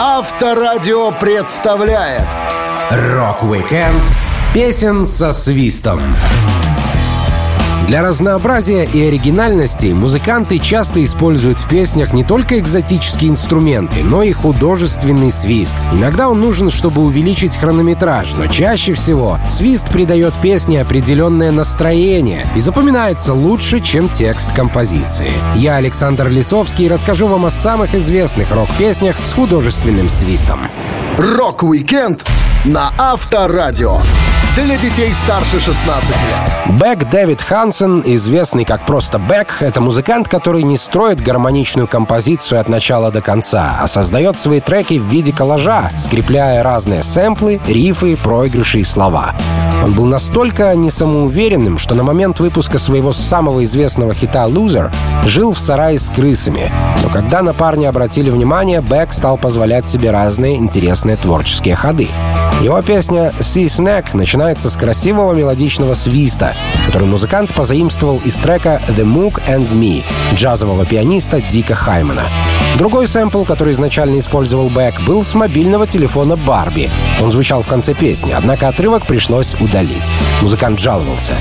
Авторадио представляет Рок-викенд песен со свистом. Для разнообразия и оригинальности музыканты часто используют в песнях не только экзотические инструменты, но и художественный свист. Иногда он нужен, чтобы увеличить хронометраж, но чаще всего свист придает песне определенное настроение и запоминается лучше, чем текст композиции. Я, Александр Лисовский, расскажу вам о самых известных рок-песнях с художественным свистом. Рок-викенд на Авторадио. Для детей старше 16 лет. Бэк Дэвид Хансен, известный как просто Бэк, это музыкант, который не строит гармоничную композицию от начала до конца, а создает свои треки в виде коллажа, скрепляя разные сэмплы, рифы, проигрыши и слова. Он был настолько несамоуверенным, что на момент выпуска своего самого известного хита «Loser» жил в сарае с крысами. Но когда на парня обратили внимание, Бэк стал позволять себе разные интересные творческие ходы. Его песня «Sea Snack» начинается с красивого мелодичного свиста, который музыкант позаимствовал из трека «The Mook and Me» джазового пианиста Дика Хаймана. Другой сэмпл, который изначально использовал Бэк, был с мобильного телефона Барби. Он звучал в конце песни, однако отрывок пришлось удалить. Музыкант жаловался.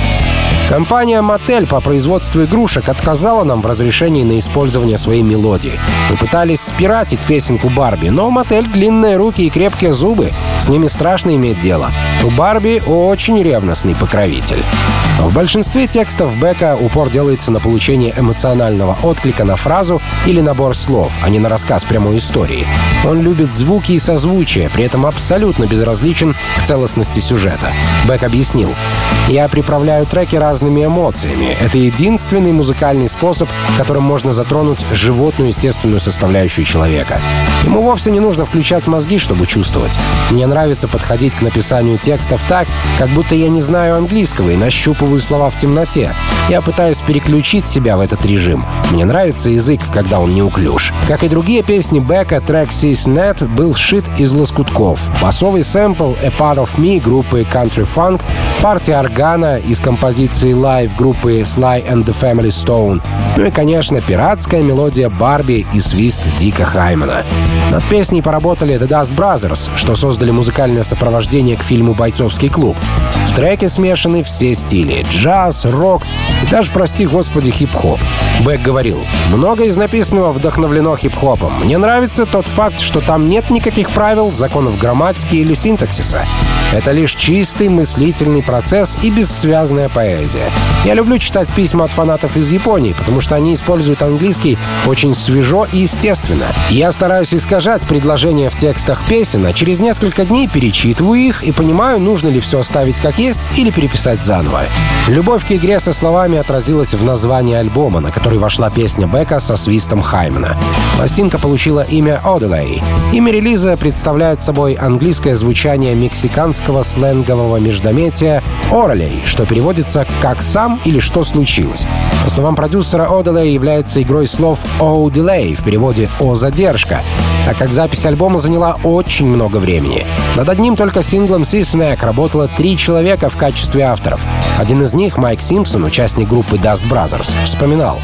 Компания Мотель по производству игрушек отказала нам в разрешении на использование своей мелодии. Мы пытались спиратить песенку Барби, но Мотель длинные руки и крепкие зубы. С ними страшно иметь дело. У Барби очень ревностный покровитель. В большинстве текстов Бека упор делается на получение эмоционального отклика на фразу или набор слов, а не на рассказ прямой истории. Он любит звуки и созвучия, при этом абсолютно безразличен к целостности сюжета. Бек объяснил. «Я приправляю треки разными эмоциями. Это единственный музыкальный способ, которым можно затронуть животную естественную составляющую человека. Ему вовсе не нужно включать мозги, чтобы чувствовать. Мне нравится подходить к написанию текстов так, как будто я не знаю английского и нащупываю слова в темноте. Я пытаюсь переключить себя в этот режим. Мне нравится язык, когда он неуклюж. Как и другие песни Бека, трек Seas Net был сшит из лоскутков. Басовый сэмпл A Part of Me группы Country Funk, партия органа из композиции Live группы Sly and the Family Stone, ну и, конечно, пиратская мелодия Барби и свист Дика Хаймана. Над песней поработали The Dust Brothers, что создали музыкальное сопровождение к фильму «Бойцовский клуб». В треке смешаны все стили — джаз, рок и даже, прости господи, хип-хоп. Бэк говорил, «Много из написанного вдохновлено хип-хопом. Мне нравится тот факт, что там нет никаких правил, законов грамматики или синтаксиса. Это лишь чистый мыслительный процесс и бессвязная поэзия. Я люблю читать письма от фанатов из Японии, потому что они используют английский очень свежо и естественно. Я стараюсь искажать предложения в текстах песен, а через несколько дней перечитываю их и понимаю, нужно ли все оставить как есть или переписать заново. Любовь к игре со словами отразилась в названии альбома, на который вошла песня Бека со свистом Хаймена. Пластинка получила имя Odelay. Имя релиза представляет собой английское звучание мексиканского сленгового междометия «оралей», что переводится как «сам» или «что случилось». По словам продюсера, Odelay является игрой слов «о delay» в переводе «о задержка», так как запись альбома заняла очень много времени. Над одним только синглом «Sea Snack» работало три человека в качестве авторов. Один из них, Майк Симпсон, участник группы Dust Brothers, вспоминал.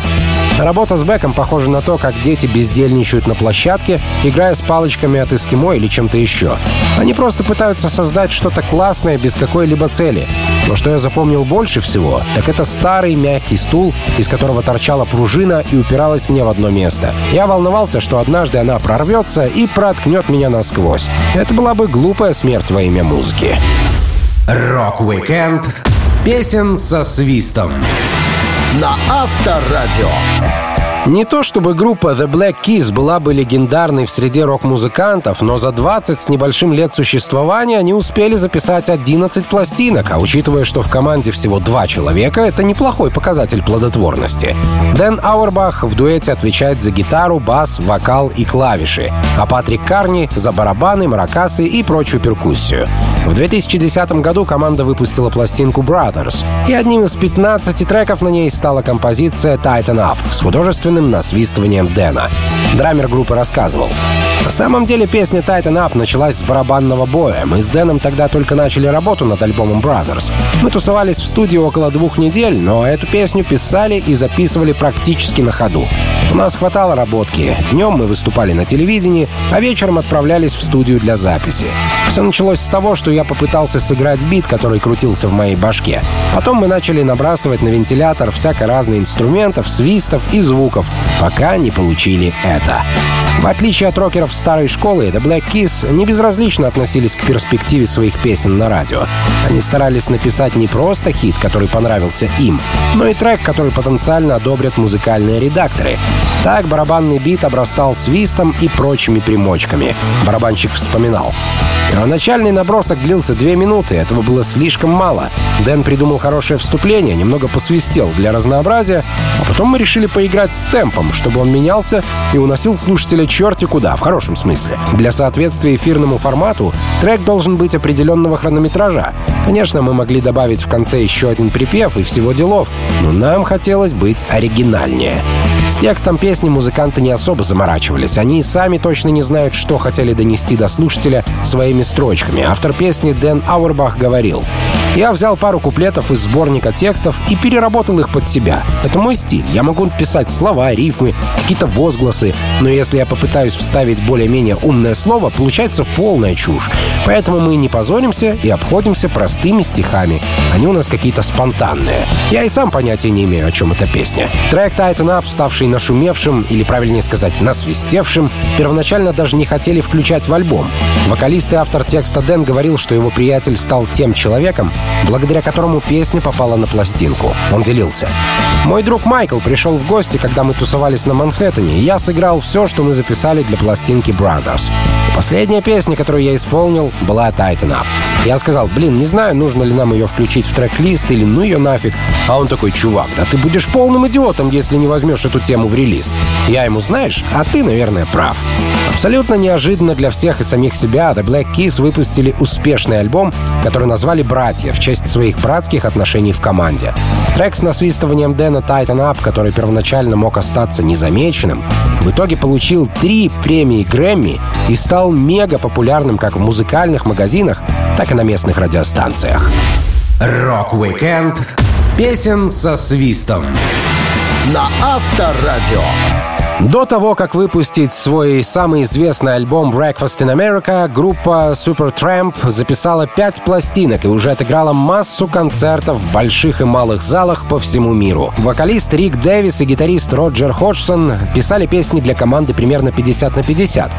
Работа с Беком похожа на то, как дети бездельничают на площадке, играя с палочками от эскимо или чем-то еще. Они просто пытаются создать что-то классное без какой-либо цели. Но что я запомнил больше всего, так это старый мягкий стул, из которого торчала пружина и упиралась мне в одно место. Я волновался, что однажды она прорвется и проткнет меня насквозь. Это была бы глупая смерть во имя музыки. Рок-викенд песен со свистом на Авторадио. Не то чтобы группа The Black Keys была бы легендарной в среде рок-музыкантов, но за 20 с небольшим лет существования они успели записать 11 пластинок, а учитывая, что в команде всего два человека, это неплохой показатель плодотворности. Дэн Ауэрбах в дуэте отвечает за гитару, бас, вокал и клавиши, а Патрик Карни — за барабаны, маракасы и прочую перкуссию. В 2010 году команда выпустила пластинку Brothers, и одним из 15 треков на ней стала композиция Tighten Up с художественным насвистыванием Дэна. Драмер группы рассказывал. На самом деле песня Tighten Up началась с барабанного боя. Мы с Дэном тогда только начали работу над альбомом Brothers. Мы тусовались в студии около двух недель, но эту песню писали и записывали практически на ходу. У нас хватало работки. Днем мы выступали на телевидении, а вечером отправлялись в студию для записи. Все началось с того, что я попытался сыграть бит, который крутился в моей башке. Потом мы начали набрасывать на вентилятор всяко разные инструментов, свистов и звуков, пока не получили это. В отличие от рокеров старой школы, The Black Keys не безразлично относились к перспективе своих песен на радио. Они старались написать не просто хит, который понравился им, но и трек, который потенциально одобрят музыкальные редакторы. Так барабанный бит обрастал свистом и прочими примочками. Барабанщик вспоминал. Первоначальный набросок длился две минуты, этого было слишком мало. Дэн придумал хорошее вступление, немного посвистел для разнообразия, а потом мы решили поиграть с темпом, чтобы он менялся и уносил слушателя черти куда, в хорошем смысле. Для соответствия эфирному формату трек должен быть определенного хронометража. Конечно, мы могли добавить в конце еще один припев и всего делов, но нам хотелось быть оригинальнее. С текстом песни музыканты не особо заморачивались. Они и сами точно не знают, что хотели донести до слушателя своими строчками. Автор песни Дэн Ауэрбах говорил я взял пару куплетов из сборника текстов и переработал их под себя. Это мой стиль. Я могу писать слова, рифмы, какие-то возгласы, но если я попытаюсь вставить более-менее умное слово, получается полная чушь. Поэтому мы не позоримся и обходимся простыми стихами. Они у нас какие-то спонтанные. Я и сам понятия не имею, о чем эта песня. Трек Tighten Up, ставший нашумевшим, или правильнее сказать, насвистевшим, первоначально даже не хотели включать в альбом. Вокалист и автор текста Дэн говорил, что его приятель стал тем человеком, благодаря которому песня попала на пластинку. Он делился. «Мой друг Майкл пришел в гости, когда мы тусовались на Манхэттене, и я сыграл все, что мы записали для пластинки Brothers. Последняя песня, которую я исполнил, была Tighten Up. Я сказал, блин, не знаю, нужно ли нам ее включить в трек-лист или ну ее нафиг. А он такой, чувак, да ты будешь полным идиотом, если не возьмешь эту тему в релиз. Я ему, знаешь, а ты, наверное, прав. Абсолютно неожиданно для всех и самих себя The Black Keys выпустили успешный альбом, который назвали «Братья» в честь своих братских отношений в команде. Трек с насвистыванием Дэна Tighten Up, который первоначально мог остаться незамеченным, в итоге получил три премии Грэмми и стал мега популярным как в музыкальных магазинах, так и на местных радиостанциях. Рок-викенд песен со свистом на Авторадио. До того, как выпустить свой самый известный альбом Breakfast in America, группа Supertramp записала пять пластинок и уже отыграла массу концертов в больших и малых залах по всему миру. Вокалист Рик Дэвис и гитарист Роджер Ходжсон писали песни для команды примерно 50 на 50.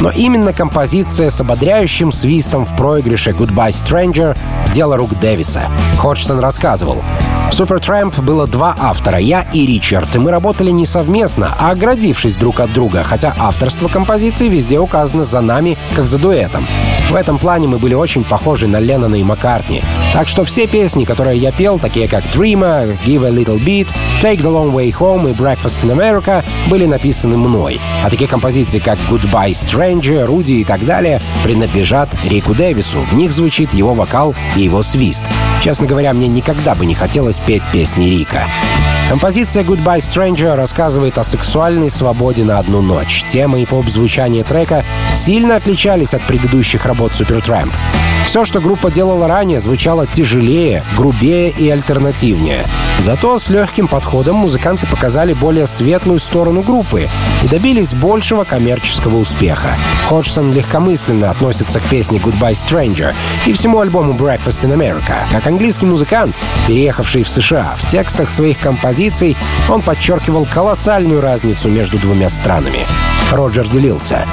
Но именно композиция с ободряющим свистом в проигрыше «Goodbye Stranger» — дело рук Дэвиса. Ходжсон рассказывал. В Supertramp было два автора, я и Ричард, и мы работали не совместно, а оградившись друг от друга, хотя авторство композиции везде указано за нами, как за дуэтом. В этом плане мы были очень похожи на Леннона и Маккартни. Так что все песни, которые я пел, такие как Dreamer, Give a Little Beat, Take the Long Way Home и Breakfast in America, были написаны мной. А такие композиции, как Goodbye Stranger, Руди и так далее, принадлежат Рику Дэвису. В них звучит его вокал и его свист. Честно говоря, мне никогда бы не хотелось петь песни Рика. Композиция «Goodbye Stranger» рассказывает о сексуальной свободе на одну ночь. Тема и поп-звучание трека сильно отличались от предыдущих работ Supertramp. Все, что группа делала ранее, звучало тяжелее, грубее и альтернативнее. Зато с легким подходом музыканты показали более светлую сторону группы и добились большего коммерческого успеха. Ходжсон легкомысленно относится к песне «Goodbye Stranger» и всему альбому «Breakfast in America». Как английский музыкант, переехавший в США, в текстах своих композиций он подчеркивал колоссальную разницу между двумя странами. Роджер делился.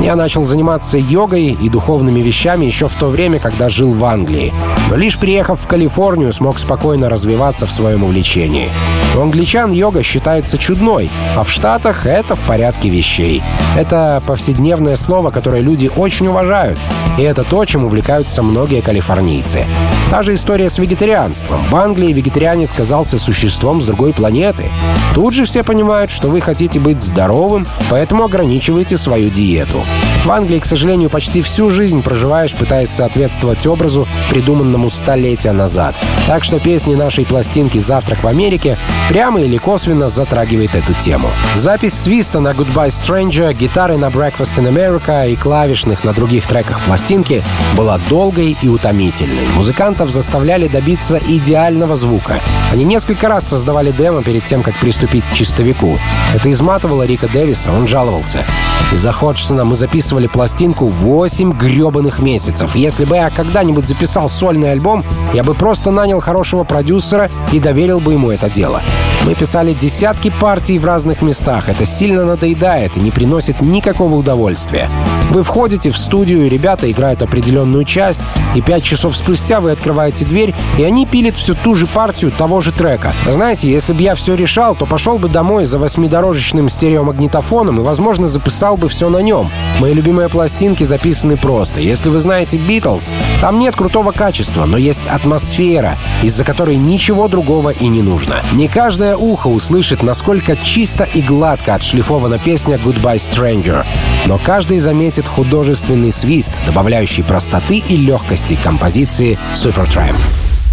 Я начал заниматься йогой и духовными вещами еще в то время, когда жил в Англии. Но лишь приехав в Калифорнию, смог спокойно развиваться в своем увлечении. У англичан йога считается чудной, а в Штатах это в порядке вещей. Это повседневное слово, которое люди очень уважают. И это то, чем увлекаются многие калифорнийцы. Та же история с вегетарианством. В Англии вегетарианец казался существом с другой планеты. Тут же все понимают, что вы хотите быть здоровым, поэтому ограничиваете свою диету. Show. В Англии, к сожалению, почти всю жизнь проживаешь, пытаясь соответствовать образу, придуманному столетия назад. Так что песни нашей пластинки «Завтрак в Америке» прямо или косвенно затрагивает эту тему. Запись свиста на «Goodbye Stranger», гитары на «Breakfast in America» и клавишных на других треках пластинки была долгой и утомительной. Музыкантов заставляли добиться идеального звука. Они несколько раз создавали демо перед тем, как приступить к чистовику. Это изматывало Рика Дэвиса, он жаловался. Из-за Ходжсона мы записывали пластинку 8 гребаных месяцев. Если бы я когда-нибудь записал сольный альбом, я бы просто нанял хорошего продюсера и доверил бы ему это дело. Мы писали десятки партий в разных местах. Это сильно надоедает и не приносит никакого удовольствия. Вы входите в студию, ребята играют определенную часть, и пять часов спустя вы открываете дверь, и они пилят всю ту же партию того же трека. Знаете, если бы я все решал, то пошел бы домой за восьмидорожечным стереомагнитофоном и, возможно, записал бы все на нем. Мои любимые пластинки записаны просто. Если вы знаете Битлз, там нет крутого качества, но есть атмосфера, из-за которой ничего другого и не нужно. Не каждое ухо услышит, насколько чисто и гладко отшлифована песня «Goodbye Stranger», но каждый заметит художественный свист, добавляющий простоты и легкости композиции Supertramp.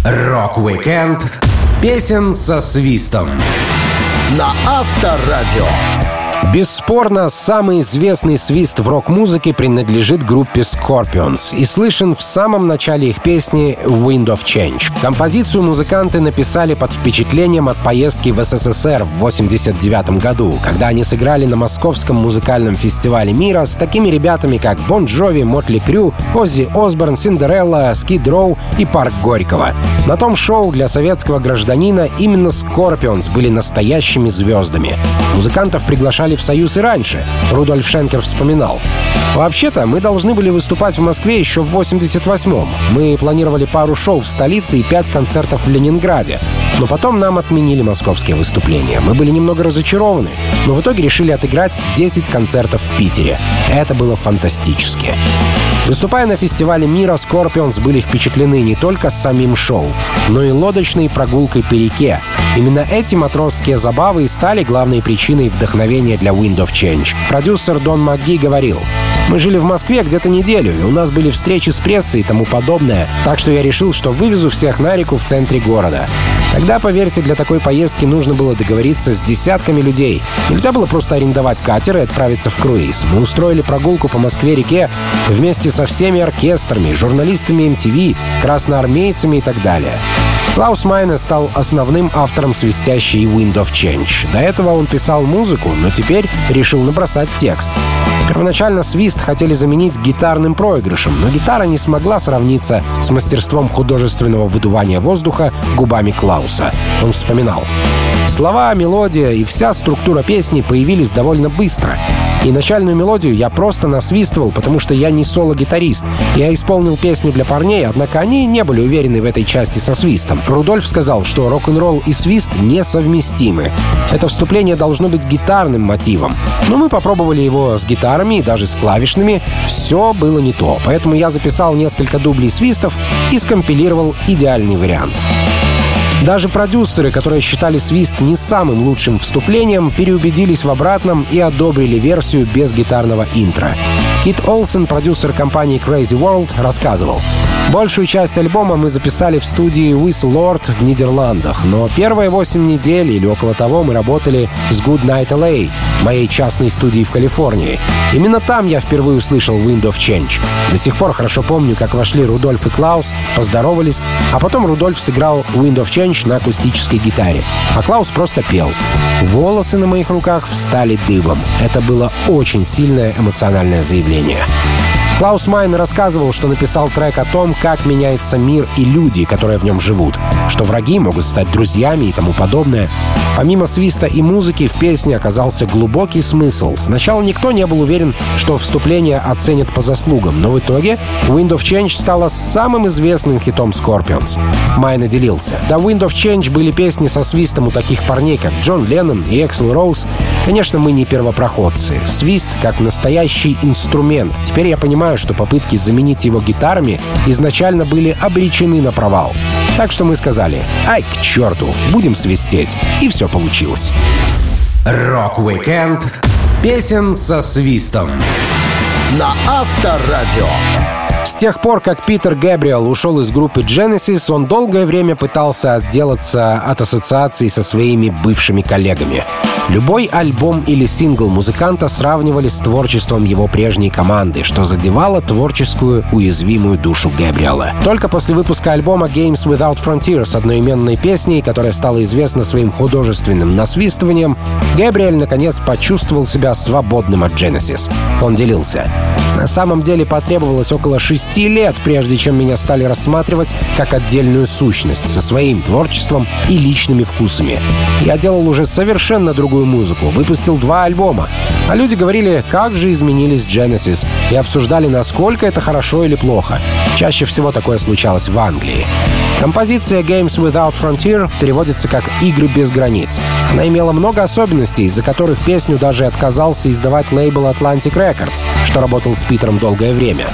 Рок-викенд песен со свистом на Авторадио. Бесспорно, самый известный свист в рок-музыке принадлежит группе Scorpions и слышен в самом начале их песни «Wind of Change». Композицию музыканты написали под впечатлением от поездки в СССР в 1989 году, когда они сыграли на Московском музыкальном фестивале мира с такими ребятами, как Bon Jovi, Mötley Crüe, Оззи Осборн, Cinderella, Skid Row и Парк Горького. На том шоу для советского гражданина именно Scorpions были настоящими звездами. Музыкантов приглашали в Союз и раньше, Рудольф Шенкер вспоминал. Вообще-то, мы должны были выступать в Москве еще в 88-м. Мы планировали пару шоу в столице и пять концертов в Ленинграде. Но потом нам отменили московские выступления. Мы были немного разочарованы, но в итоге решили отыграть 10 концертов в Питере. Это было фантастически. Выступая на фестивале мира, Scorpions были впечатлены не только самим шоу, но и лодочной прогулкой по реке. Именно эти матросские забавы и стали главной причиной вдохновения для Wind of Change. Продюсер Дон МакГи говорил, мы жили в Москве где-то неделю, и у нас были встречи с прессой и тому подобное, так что я решил, что вывезу всех на реку в центре города. Тогда, поверьте, для такой поездки нужно было договориться с десятками людей. Нельзя было просто арендовать катер и отправиться в круиз. Мы устроили прогулку по Москве-реке вместе со всеми оркестрами, журналистами MTV, красноармейцами и так далее. Клаус Майне стал основным автором свистящей Wind of Change. До этого он писал музыку, но теперь решил набросать текст. Первоначально свист хотели заменить гитарным проигрышем, но гитара не смогла сравниться с мастерством художественного выдувания воздуха губами Клауса. Он вспоминал. Слова, мелодия и вся структура песни появились довольно быстро. И начальную мелодию я просто насвистывал, потому что я не соло-гитарист. Я исполнил песню для парней, однако они не были уверены в этой части со свистом. Рудольф сказал, что рок-н-ролл и свист несовместимы. Это вступление должно быть гитарным мотивом. Но мы попробовали его с гитарами и даже с клавишными. Все было не то. Поэтому я записал несколько дублей свистов и скомпилировал идеальный вариант. Даже продюсеры, которые считали свист не самым лучшим вступлением, переубедились в обратном и одобрили версию без гитарного интро. Кит Олсен, продюсер компании Crazy World, рассказывал. Большую часть альбома мы записали в студии With Lord в Нидерландах, но первые 8 недель или около того мы работали с Good Night LA, моей частной студии в Калифорнии. Именно там я впервые услышал Wind of Change. До сих пор хорошо помню, как вошли Рудольф и Клаус, поздоровались, а потом Рудольф сыграл Wind of Change на акустической гитаре, а Клаус просто пел. Волосы на моих руках встали дыбом. Это было очень сильное эмоциональное заявление. Клаус Майн рассказывал, что написал трек о том, как меняется мир и люди, которые в нем живут, что враги могут стать друзьями и тому подобное. Помимо свиста и музыки в песне оказался глубокий смысл. Сначала никто не был уверен, что вступление оценят по заслугам, но в итоге Wind of Change стала самым известным хитом Scorpions. Майн делился. До Wind of Change были песни со свистом у таких парней, как Джон Леннон и Эксел Роуз. Конечно, мы не первопроходцы. Свист как настоящий инструмент. Теперь я понимаю, что попытки заменить его гитарами изначально были обречены на провал. Так что мы сказали, ай, к черту, будем свистеть. И все получилось. Рок-викенд песен со свистом на Авторадио. С тех пор, как Питер Гэбриэл ушел из группы Genesis, он долгое время пытался отделаться от ассоциаций со своими бывшими коллегами. Любой альбом или сингл музыканта сравнивали с творчеством его прежней команды, что задевало творческую уязвимую душу Гэбриэла. Только после выпуска альбома Games Without Frontier с одноименной песней, которая стала известна своим художественным насвистыванием, Гэбриэль наконец почувствовал себя свободным от Genesis. Он делился. На самом деле потребовалось около шести лет, прежде чем меня стали рассматривать как отдельную сущность со своим творчеством и личными вкусами. Я делал уже совершенно другую музыку, выпустил два альбома. А люди говорили, как же изменились Genesis, и обсуждали, насколько это хорошо или плохо. Чаще всего такое случалось в Англии. Композиция Games Without Frontier переводится как «Игры без границ». Она имела много особенностей, из-за которых песню даже отказался издавать лейбл Atlantic Records, что работал с Питером долгое время.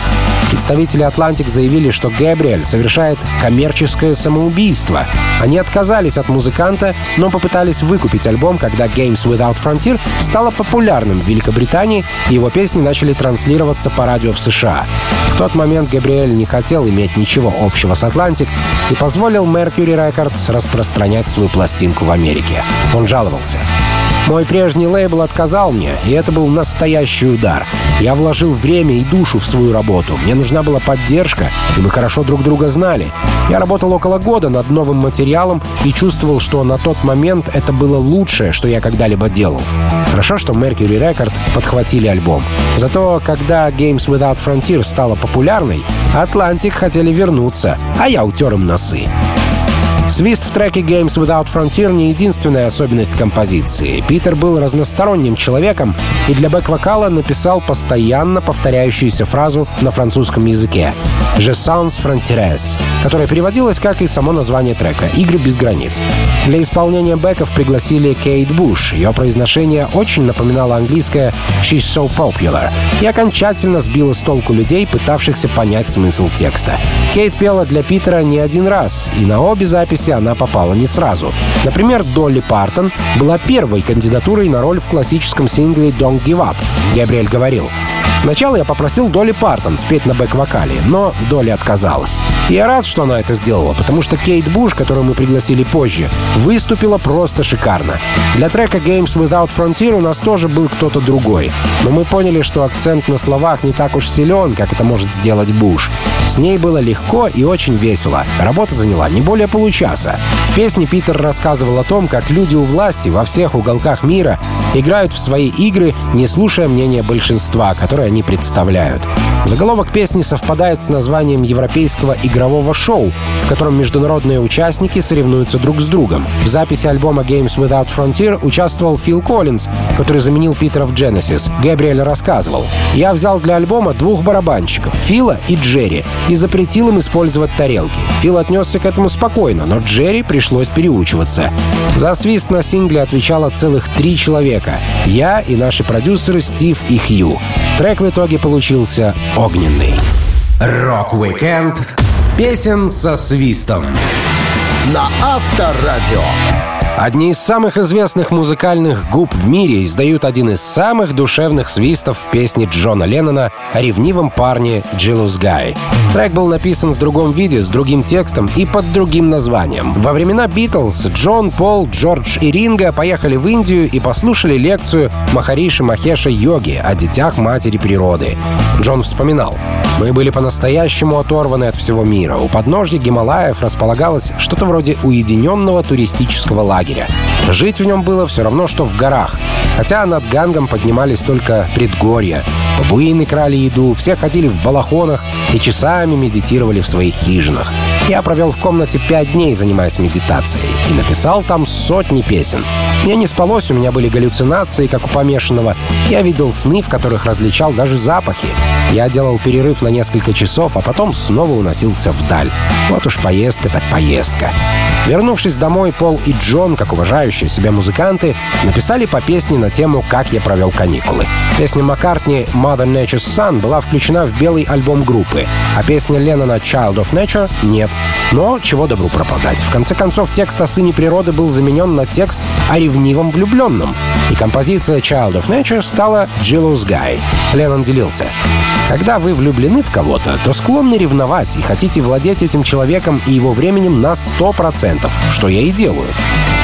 Представители Atlantic заявили, что Гэбриэль совершает коммерческое самоубийство. Они отказались от музыканта, но попытались выкупить альбом, когда Games Without Frontier стала популярным в Великобритании, и его песни начали транслироваться по радио в США. В тот момент Габриэль не хотел иметь ничего общего с Atlantic и позволил Mercury Records распространять свою пластинку в Америке. Он жаловался. Мой прежний лейбл отказал мне, и это был настоящий удар. Я вложил время и душу в свою работу. Мне нужна была поддержка, и мы хорошо друг друга знали. Я работал около года над новым материалом и чувствовал, что на тот момент это было лучшее, что я когда-либо делал. Хорошо, что Mercury Record подхватили альбом. Зато, когда Games Without Frontier стала популярной, Atlantic хотели вернуться, а я утер им носы. Свист в треке Games Without Frontier не единственная особенность композиции. Питер был разносторонним человеком и для бэк-вокала написал постоянно повторяющуюся фразу на французском языке «Je sans frontières», которая переводилась как и само название трека «Игры без границ». Для исполнения бэков пригласили Кейт Буш. Ее произношение очень напоминало английское «She's so popular» и окончательно сбило с толку людей, пытавшихся понять смысл текста. Кейт пела для Питера не один раз, и на обе записи записи она попала не сразу. Например, Долли Партон была первой кандидатурой на роль в классическом сингле «Don't Give Up». Габриэль говорил, Сначала я попросил Долли Партон спеть на бэк-вокале, но Долли отказалась. Я рад, что она это сделала, потому что Кейт Буш, которую мы пригласили позже, выступила просто шикарно. Для трека Games Without Frontier у нас тоже был кто-то другой. Но мы поняли, что акцент на словах не так уж силен, как это может сделать Буш. С ней было легко и очень весело. Работа заняла не более получаса. В песне Питер рассказывал о том, как люди у власти во всех уголках мира играют в свои игры, не слушая мнения большинства, которое они представляют. Заголовок песни совпадает с названием европейского игрового шоу, в котором международные участники соревнуются друг с другом. В записи альбома Games Without Frontier участвовал Фил Коллинз, который заменил Питера в Genesis. Гэбриэль рассказывал, «Я взял для альбома двух барабанщиков, Фила и Джерри, и запретил им использовать тарелки. Фил отнесся к этому спокойно, но Джерри пришлось переучиваться. За свист на сингле отвечало целых три человека. Я и наши продюсеры Стив и Хью. Трек в итоге получился огненный. Рок-викенд песен со свистом. На Авторадио. Одни из самых известных музыкальных губ в мире издают один из самых душевных свистов в песне Джона Леннона о ревнивом парне Jealous Guy. Трек был написан в другом виде, с другим текстом и под другим названием. Во времена Битлз Джон, Пол, Джордж и Ринго поехали в Индию и послушали лекцию Махариши Махеша Йоги о детях матери природы. Джон вспоминал. Мы были по-настоящему оторваны от всего мира. У подножья Гималаев располагалось что-то вроде уединенного туристического лагеря. Жить в нем было все равно, что в горах. Хотя над Гангом поднимались только предгорья. Бабуины крали еду, все ходили в балахонах и часами медитировали в своих хижинах. Я провел в комнате пять дней, занимаясь медитацией, и написал там сотни песен. Мне не спалось, у меня были галлюцинации, как у помешанного. Я видел сны, в которых различал даже запахи. Я делал перерыв на несколько часов, а потом снова уносился вдаль. Вот уж поездка так поездка. Вернувшись домой, Пол и Джон, как уважающие себя музыканты, написали по песне на тему «Как я провел каникулы». Песня Маккартни «Mother Nature's Son» была включена в белый альбом группы, а песня Леннона «Child of Nature» — нет. Но чего добру пропадать. В конце концов, текст о сыне природы был заменен на текст о ревнивом влюбленном. И композиция «Child of Nature» стала «Jealous Guy». Леннон делился. Когда вы влюблены в кого-то, то склонны ревновать и хотите владеть этим человеком и его временем на 100%, что я и делаю.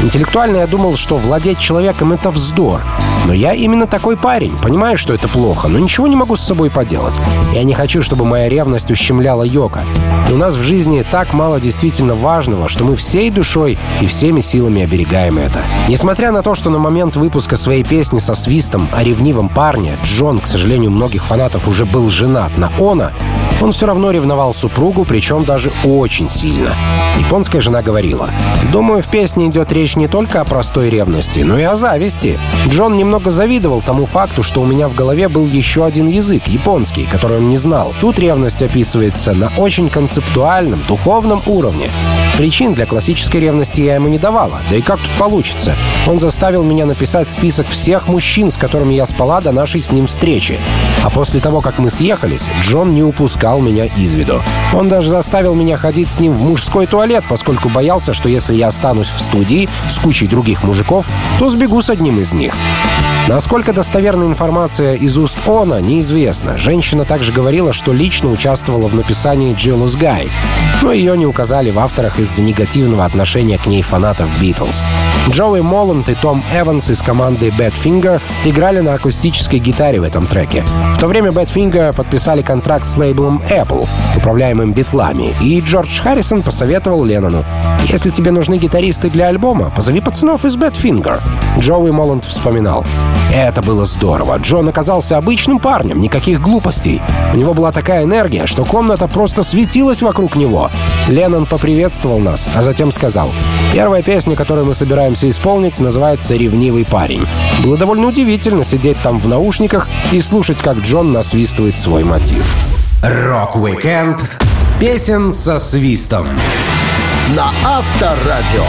Интеллектуально я думал, что владеть человеком — это вздор. Но я именно такой парень, понимаю, что это плохо, но ничего не могу с собой поделать. Я не хочу, чтобы моя ревность ущемляла Йока. И у нас в жизни так мало действительно важного, что мы всей душой и всеми силами оберегаем это. Несмотря на то, что на момент выпуска своей песни со свистом о ревнивом парне Джон, к сожалению, многих фанатов уже был женат на Она, он все равно ревновал супругу, причем даже очень сильно. Японская жена говорила, «Думаю, в песне идет речь не только о простой ревности, но и о зависти. Джон немного завидовал тому факту, что у меня в голове был еще один язык, японский, который он не знал. Тут ревность описывается на очень концептуальном, духовном уровне. Причин для классической ревности я ему не давала, да и как тут получится? Он заставил меня написать список всех мужчин, с которыми я спала до нашей с ним встречи. А после того, как мы съехались, Джон не упускал меня из виду. Он даже заставил меня ходить с ним в мужской туалет, поскольку боялся, что если я останусь в студии с кучей других мужиков, то сбегу с одним из них. Насколько достоверна информация из уст Она, неизвестно. Женщина также говорила, что лично участвовала в написании «Jealous Guy», но ее не указали в авторах из-за негативного отношения к ней фанатов Битлз. Джоуи Молланд и Том Эванс из команды Badfinger играли на акустической гитаре в этом треке. В то время Badfinger подписали контракт с лейблом Apple, управляемым битлами, и Джордж Харрисон посоветовал Леннону, «Если тебе нужны гитаристы для альбома, позови пацанов из Badfinger». Джоуи Молланд вспоминал, это было здорово. Джон оказался обычным парнем, никаких глупостей. У него была такая энергия, что комната просто светилась вокруг него. Леннон поприветствовал нас, а затем сказал, «Первая песня, которую мы собираемся исполнить, называется «Ревнивый парень». Было довольно удивительно сидеть там в наушниках и слушать, как Джон насвистывает свой мотив. Rock-weekend песен со свистом. На Авторадио.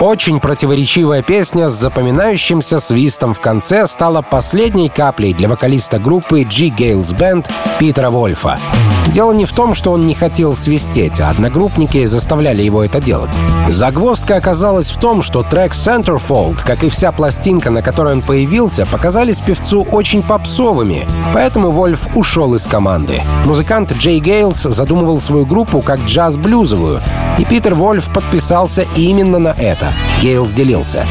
Очень противоречивая песня с запоминающимся свистом в конце стала последней каплей для вокалиста группы J. Geils Band Питера Вольфа. Дело не в том, что он не хотел свистеть, а одногруппники заставляли его это делать. Загвоздка оказалась в том, что трек Centerfold, как и вся пластинка, на которой он появился, показались певцу очень попсовыми, поэтому Вольф ушел из команды. Музыкант Джей Гейлс задумывал свою группу как джаз-блюзовую, и Питер Вольф подписался именно на это. Гейлс делился.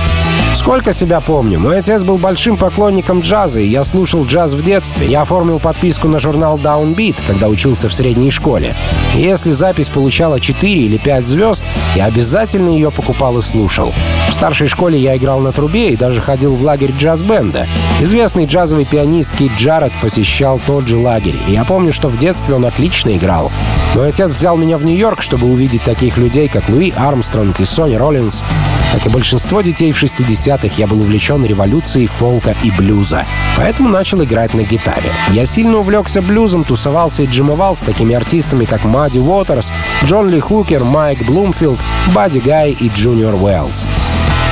Сколько себя помню, мой отец был большим поклонником джаза, и я слушал джаз в детстве. Я оформил подписку на журнал Downbeat, когда учился в средней школе. И если запись получала 4 или 5 звезд, я обязательно ее покупал и слушал. В старшей школе я играл на трубе и даже ходил в лагерь джаз-бенда. Известный джазовый пианист Кит Джаред посещал тот же лагерь, и я помню, что в детстве он отлично играл. Мой отец взял меня в Нью-Йорк, чтобы увидеть таких людей, как Луи Армстронг и Сони Роллинс. Как и большинство детей в 60-х, я был увлечен революцией фолка и блюза. Поэтому начал играть на гитаре. Я сильно увлекся блюзом, тусовался и джимовал с такими артистами, как Мадди Уотерс, Джон Ли Хукер, Майк Блумфилд, Бадди Гай и Джуниор Уэллс.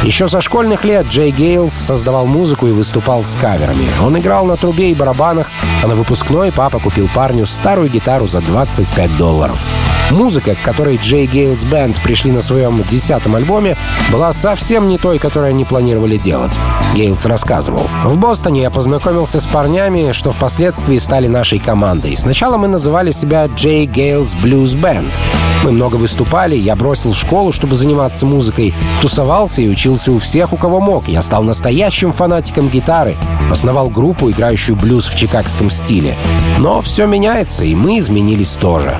Еще со школьных лет Джей Гейлс создавал музыку и выступал с каверами. Он играл на трубе и барабанах, а на выпускной папа купил парню старую гитару за 25 долларов. Музыка, к которой J. Geils Band пришли на своем десятом альбоме, была совсем не той, которую они планировали делать. Гейлс рассказывал. «В Бостоне я познакомился с парнями, что впоследствии стали нашей командой. Сначала мы называли себя J. Geils Blues Band. Мы много выступали, я бросил школу, чтобы заниматься музыкой, тусовался и учился у всех, у кого мог. Я стал настоящим фанатиком гитары, основал группу, играющую блюз в чикагском стиле. Но все меняется, и мы изменились тоже.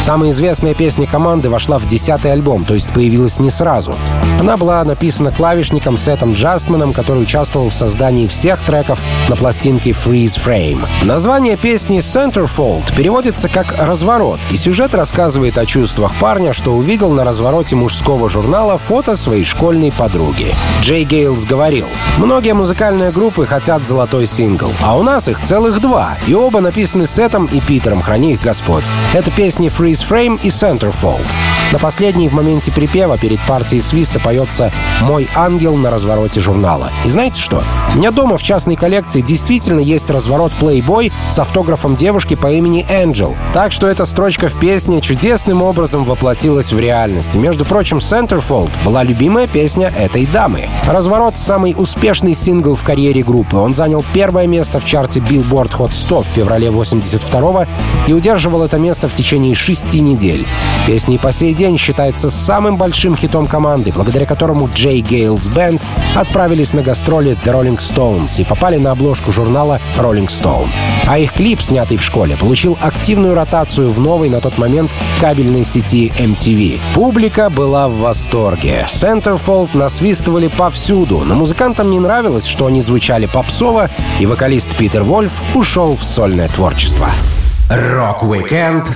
Самая известная песня команды вошла в десятый альбом, то есть появилась не сразу. Она была написана клавишником Сетом Джастманом, который участвовал в создании всех треков на пластинке Freeze Frame. Название песни Centerfold переводится как «разворот», и сюжет рассказывает о чувствах парня, что увидел на развороте мужского журнала фото своей школьной подруги. Джей Гейлс говорил, «Многие музыкальные группы хотят золотой сингл, а у нас их целых два. и оба написаны Сетом и Питером, храни их Господь. Это песни Freeze Frame и Centerfold. На последней в моменте припева перед партией свиста поется «Мой ангел» на развороте журнала. И знаете что? У меня дома в частной коллекции действительно есть разворот Playboy с автографом девушки по имени Angel. Так что эта строчка в песне чудесным образом воплотилась в реальность. Между прочим, Centerfold была любимая песня этой дамы. Разворот — самый успешный сингл в карьере группы. Он занял первое место в чарте Billboard Hot 100 в феврале 82 и удерживал это место в течение шести недель. Песня и по сей день считается самым большим хитом команды, благодаря которому Джей Гейлс Бенд отправились на гастроли The Rolling Stones и попали на обложку журнала Rolling Stone. А их клип, снятый в школе, получил активную ротацию в новой на тот момент кабельной сети MTV. Публика была в восторге. Centerfold насвистывали повсюду, но музыкантам не нравилось, что они звучали попсово, и вокалист Питер Вольф ушел в сольное творчество. Rock-weekend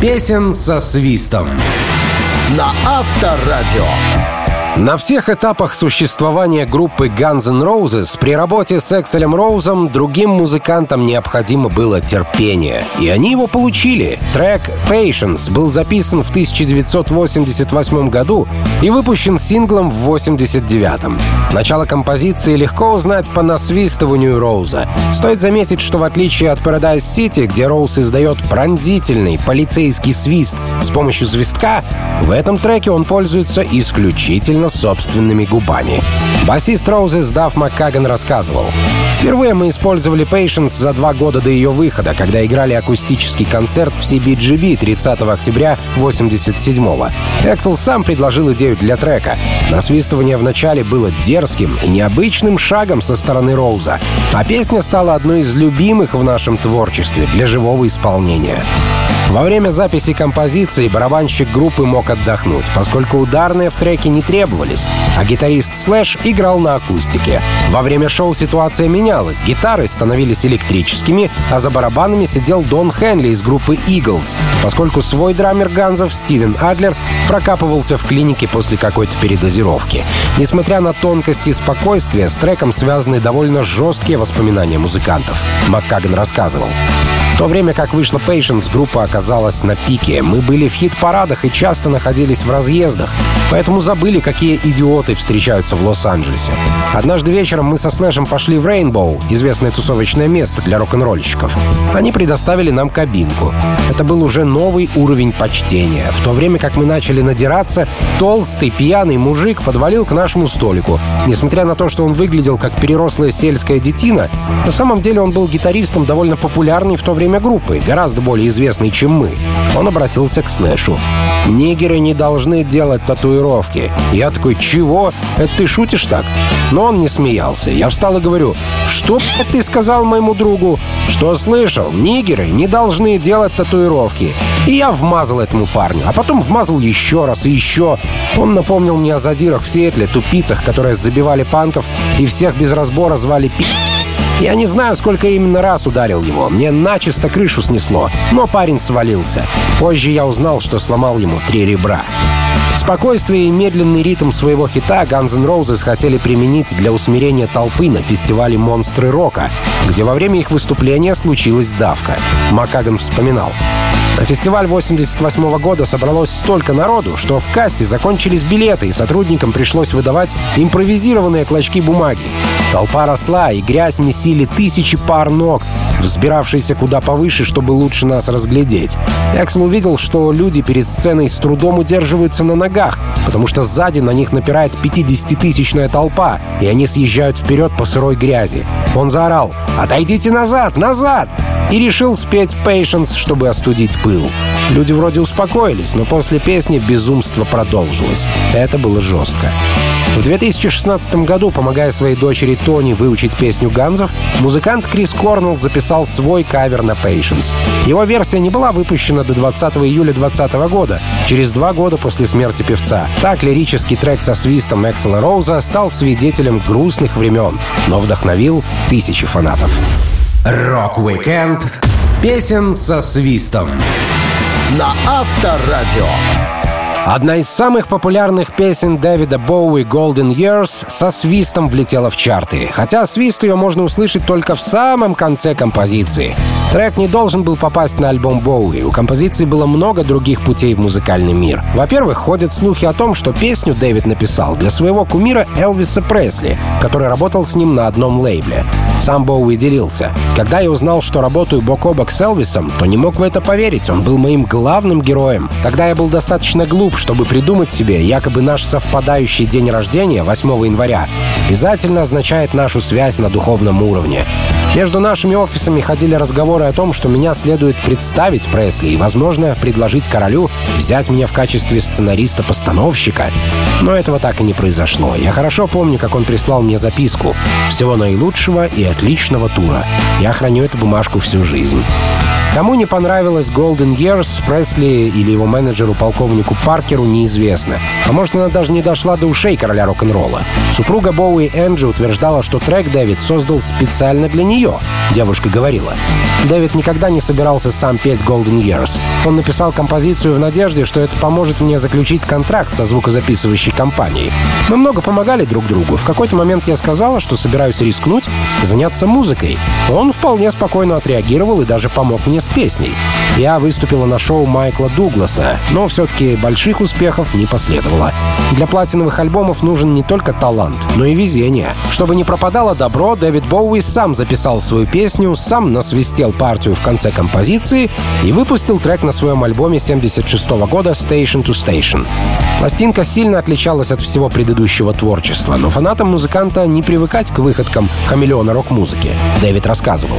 песен со свистом на Авторадио. На всех этапах существования группы Guns N' Roses при работе с Экселем Роузом другим музыкантам необходимо было терпение. И они его получили. Трек «Patience» был записан в 1988 году и выпущен синглом в 1989. Начало композиции легко узнать по насвистыванию Роуза. Стоит заметить, что в отличие от Paradise City, где Роуз издает пронзительный полицейский свист с помощью свистка, в этом треке он пользуется исключительно совершенно собственными губами. Басист Roses Дафф Маккаган рассказывал. Впервые мы исполнили Patience за два года до ее выхода, когда играли акустический концерт в CBGB 30 октября 87-го. Эксел сам предложил идею для трека. Насвистывание в начале было дерзким и необычным шагом со стороны Роуза, а песня стала одной из любимых в нашем творчестве для живого исполнения. Во время записи композиции барабанщик группы мог отдохнуть, поскольку ударные в треке не требовались, а гитарист Слэш играл на акустике. Во время шоу ситуация менялась, гитары становились электрическими, а за барабанами сидел Дон Хенли из группы Eagles, поскольку свой драмер Ганзов Стивен Адлер прокапывался в клинике после какой-то передозировки. Несмотря на тонкости спокойствия, с треком связаны довольно жесткие воспоминания музыкантов. Маккаган рассказывал. В то время как вышла Patience, группа оказалась на пике. Мы были в хит-парадах и часто находились в разъездах, поэтому забыли, какие идиоты встречаются в Лос-Анджелесе. Однажды вечером мы со Слэшем пошли в Рейнбоу, известное тусовочное место для рок-н-ролльщиков. Они предоставили нам кабинку. Это был уже новый уровень почтения. В то время как мы начали надираться, толстый пьяный мужик подвалил к нашему столику. Несмотря на то, что он выглядел как перерослая сельская детина, на самом деле он был гитаристом довольно популярный в то время время группы, гораздо более известный, чем мы. Он обратился к Слэшу. «Нигеры не должны делать татуировки». Я такой, «Чего? Это ты шутишь так?» Но он не смеялся. Я встал и говорю, «Что ты сказал моему другу?» «Что слышал? Нигеры не должны делать татуировки». И я вмазал этому парню, а потом вмазал еще раз и еще. Он напомнил мне о задирах в Сиэтле, тупицах, которые забивали панков и всех без разбора звали пи***. Я не знаю, сколько именно раз ударил его. Мне начисто крышу снесло, но парень свалился. Позже я узнал, что сломал ему три ребра. Спокойствие и медленный ритм своего хита Guns N' Roses хотели применить для усмирения толпы на фестивале «Монстры рока», где во время их выступления случилась давка. Макаган вспоминал. На фестиваль 88 года собралось столько народу, что в кассе закончились билеты, и сотрудникам пришлось выдавать импровизированные клочки бумаги. Толпа росла, и грязь месили тысячи пар ног, взбиравшиеся куда повыше, чтобы лучше нас разглядеть. Эксел увидел, что люди перед сценой с трудом удерживаются на ногах, потому что сзади на них напирает 50-тысячная толпа, и они съезжают вперед по сырой грязи. Он заорал «Отойдите назад! Назад!» И решил спеть «Patience», чтобы остудить пыл. Люди вроде успокоились, но после песни безумство продолжилось. Это было жестко. В 2016 году, помогая своей дочери Тони выучить песню Ганзов, музыкант Крис Корнелл записал свой кавер на Patience. Его версия не была выпущена до 20 июля 2020 года, через два года после смерти певца. Так лирический трек со свистом Эксела Роуза стал свидетелем грустных времен, но вдохновил тысячи фанатов. Rock-weekend песен со свистом на Авторадио. Одна из самых популярных песен Дэвида Боуи «Golden Years» со свистом влетела в чарты, хотя свист ее можно услышать только в самом конце композиции. Трек не должен был попасть на альбом Боуи. У композиции было много других путей в музыкальный мир. Во-первых, ходят слухи о том, что песню Дэвид написал для своего кумира Элвиса Пресли, который работал с ним на одном лейбле. Сам Боуи делился. Когда я узнал, что работаю бок о бок с Элвисом, то не мог в это поверить. Он был моим главным героем. Тогда я был достаточно глуп, чтобы придумать себе, якобы наш совпадающий день рождения, 8 января, обязательно означает нашу связь на духовном уровне. Между нашими офисами ходили разговоры о том, что меня следует представить Пресли и, возможно, предложить королю взять меня в качестве сценариста-постановщика. Но этого так и не произошло. Я хорошо помню, как он прислал мне записку. Всего наилучшего и отличного тура. Я храню эту бумажку всю жизнь. Кому не понравилась Golden Years, Пресли или его менеджеру полковнику Паркеру неизвестно. А может, она даже не дошла до ушей короля рок-н-ролла. Супруга Боуи Энджи утверждала, что трек Дэвид создал специально для нее. Девушка говорила. Дэвид никогда не собирался сам петь Golden Years. Он написал композицию в надежде, что это поможет мне заключить контракт со звукозаписывающей компанией. Мы много помогали друг другу. В какой-то момент я сказала, что собираюсь рискнуть и заняться музыкой. Он вполне спокойно отреагировал и даже помог мне с песней. Я выступила на шоу Майкла Дугласа, но все-таки больших успехов не последовало. Для платиновых альбомов нужен не только талант, но и везение. Чтобы не пропадало добро, Дэвид Боуи сам записал свою песню, сам насвистел партию в конце композиции и выпустил трек на своем альбоме 76 года «Station to Station». Пластинка сильно отличалась от всего предыдущего творчества, но фанатам музыканта не привыкать к выходкам хамелеона рок-музыки. Дэвид рассказывал.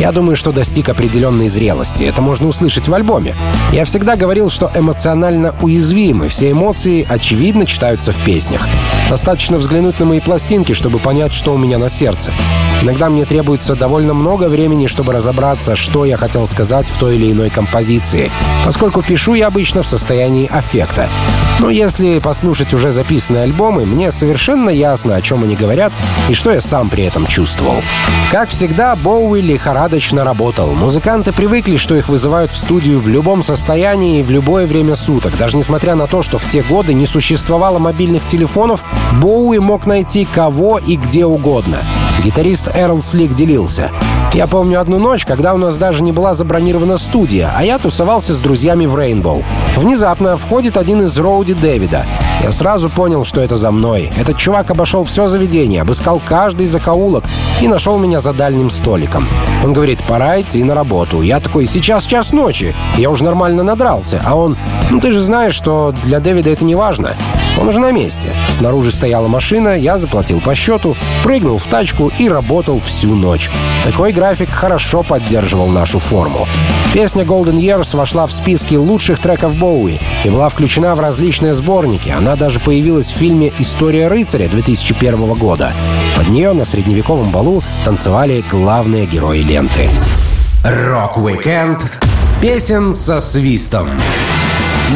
Я думаю, что достиг определенной зрелости. Это можно услышать в альбоме. Я всегда говорил, что эмоционально уязвимы. Все эмоции, очевидно, читаются в песнях. Достаточно взглянуть на мои пластинки, чтобы понять, что у меня на сердце. Иногда мне требуется довольно много времени, чтобы разобраться, что я хотел сказать в той или иной композиции, поскольку пишу я обычно в состоянии аффекта. Но если послушать уже записанные альбомы, мне совершенно ясно, о чем они говорят и что я сам при этом чувствовал. Как всегда, Боуи лихорадочно работал. Музыканты привыкли, что их вызывают в студию в любом состоянии и в любое время суток. Даже несмотря на то, что в те годы не существовало мобильных телефонов, Боуи мог найти кого и где угодно. Гитарист Эрл Слик делился. Я помню одну ночь, когда у нас даже не была забронирована студия, а я тусовался с друзьями в Рейнбоу. Внезапно входит один из Роуди Дэвида. Я сразу понял, что это за мной. Этот чувак обошел все заведение, обыскал каждый закоулок и нашел меня за дальним столиком. Он говорит, пора идти на работу. Я такой, сейчас час ночи. Я уже нормально надрался. А он, ну ты же знаешь, что для Дэвида это не важно. Он уже на месте. Снаружи стояла машина, я заплатил по счету, прыгнул в тачку и работал всю ночь. Такой график хорошо поддерживал нашу форму. Песня Golden Years вошла в списки лучших треков Боуи и была включена в различные сборники. Она даже появилась в фильме «История рыцаря» 2001 года. Под нее на средневековом балу танцевали главные герои ленты. Rock-weekend песен со свистом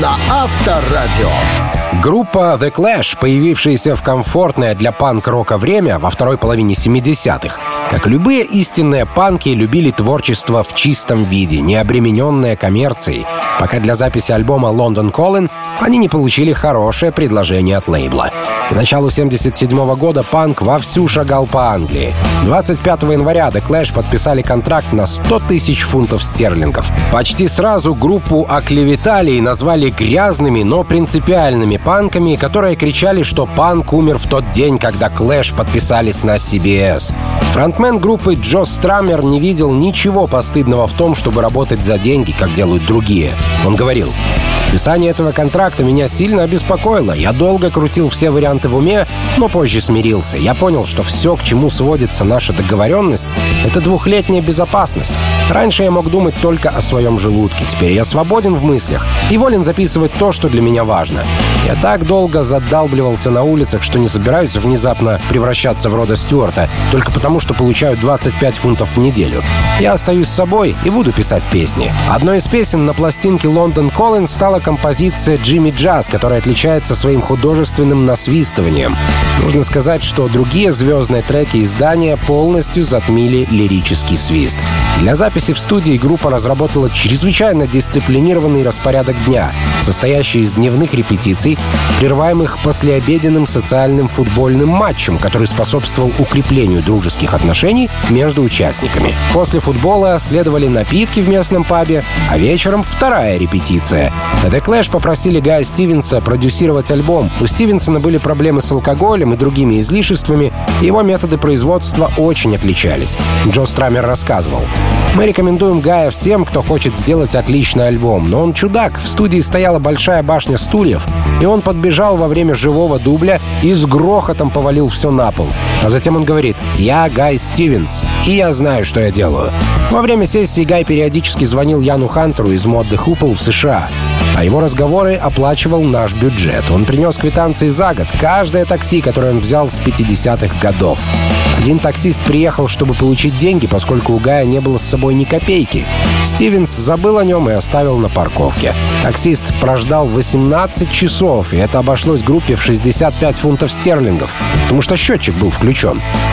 на Авторадио. Группа The Clash, появившаяся в комфортное для панк-рока время во второй половине 70-х, как любые истинные панки, любили творчество в чистом виде, не обремененное коммерцией, пока для записи альбома London Calling они не получили хорошее предложение от лейбла. К началу 77 -го года панк вовсю шагал по Англии. 25 января The Clash подписали контракт на 100 тысяч фунтов стерлингов. Почти сразу группу оклеветали и назвали грязными, но принципиальными панками, которые кричали, что панк умер в тот день, когда Клэш подписались на CBS. Фронтмен группы Джо Страмер не видел ничего постыдного в том, чтобы работать за деньги, как делают другие. Он говорил, Подписание этого контракта меня сильно обеспокоило. Я долго крутил все варианты в уме, но позже смирился. Я понял, что все, к чему сводится наша договоренность, это двухлетняя безопасность. Раньше я мог думать только о своем желудке. Теперь я свободен в мыслях и волен записывать то, что для меня важно. Я так долго задалбливался на улицах, что не собираюсь внезапно превращаться в рода Стюарта, только потому, что получаю 25 фунтов в неделю. Я остаюсь с собой и буду писать песни. Одной из песен на пластинке London Calling стала композиция «Джимми Джаз», которая отличается своим художественным насвистыванием. Нужно сказать, что другие звездные треки издания полностью затмили лирический свист. Для записи в студии группа разработала чрезвычайно дисциплинированный распорядок дня, состоящий из дневных репетиций, прерываемых послеобеденным социальным футбольным матчем, который способствовал укреплению дружеских отношений между участниками. После футбола следовали напитки в местном пабе, а вечером вторая репетиция. The Clash попросили Гая Стивенса продюсировать альбом. У Стивенсона были проблемы с алкоголем и другими излишествами, его методы производства очень отличались. Джо Страмер рассказывал. Мы рекомендуем Гая всем, кто хочет сделать отличный альбом, но он чудак. В студии стояла большая башня стульев, и он подбежал во время живого дубля и с грохотом повалил все на пол. А затем он говорит «Я Гай Стивенс, и я знаю, что я делаю». Во время сессии Гай периодически звонил Яну Хантеру из модных Хупл в США а его разговоры оплачивал наш бюджет. Он принес квитанции за год, каждое такси, которое он взял с 50-х годов. Один таксист приехал, чтобы получить деньги, поскольку у Гая не было с собой ни копейки. Стивенс забыл о нем и оставил на парковке. Таксист прождал 18 часов, и это обошлось группе в 65 фунтов стерлингов, потому что счетчик был включен.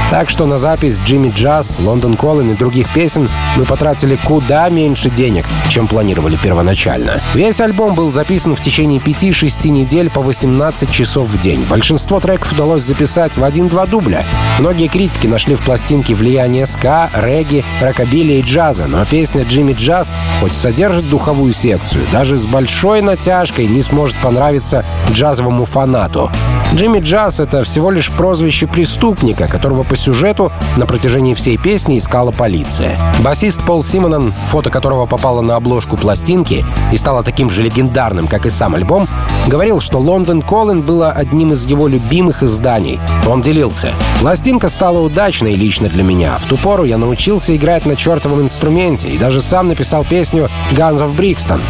Так что на запись Джимми Джаз, Лондон Коллин и других песен мы потратили куда меньше денег, чем планировали первоначально. Весь альбом был записан в течение 5-6 недель по 18 часов в день. Большинство треков удалось записать в один-два дубля. Многие критики нашли в пластинке влияние ска, регги, рокобили и джаза, но песня «Джимми Джаз» хоть содержит духовую секцию, даже с большой натяжкой не сможет понравиться джазовому фанату. Джимми Джаз — это всего лишь прозвище преступника, которого по сюжету на протяжении всей песни искала полиция. Басист Пол Симонон, фото которого попало на обложку пластинки и стало таким же легендарным, как и сам альбом, говорил, что «Лондон Коллин» было одним из его любимых изданий. Он делился. «Пластинка стала удачной лично для меня. В ту пору я научился играть на чертовом инструменте и даже сам написал песню «Guns of Brixton».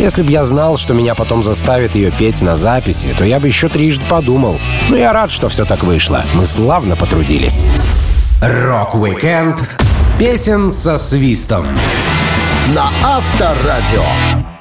Если бы я знал, что меня потом заставят ее петь на записи, то я бы еще трижды подумал. Но я рад, что все так вышло. Мы славно потрудились. Rock-weekend песен со свистом на Авторадио.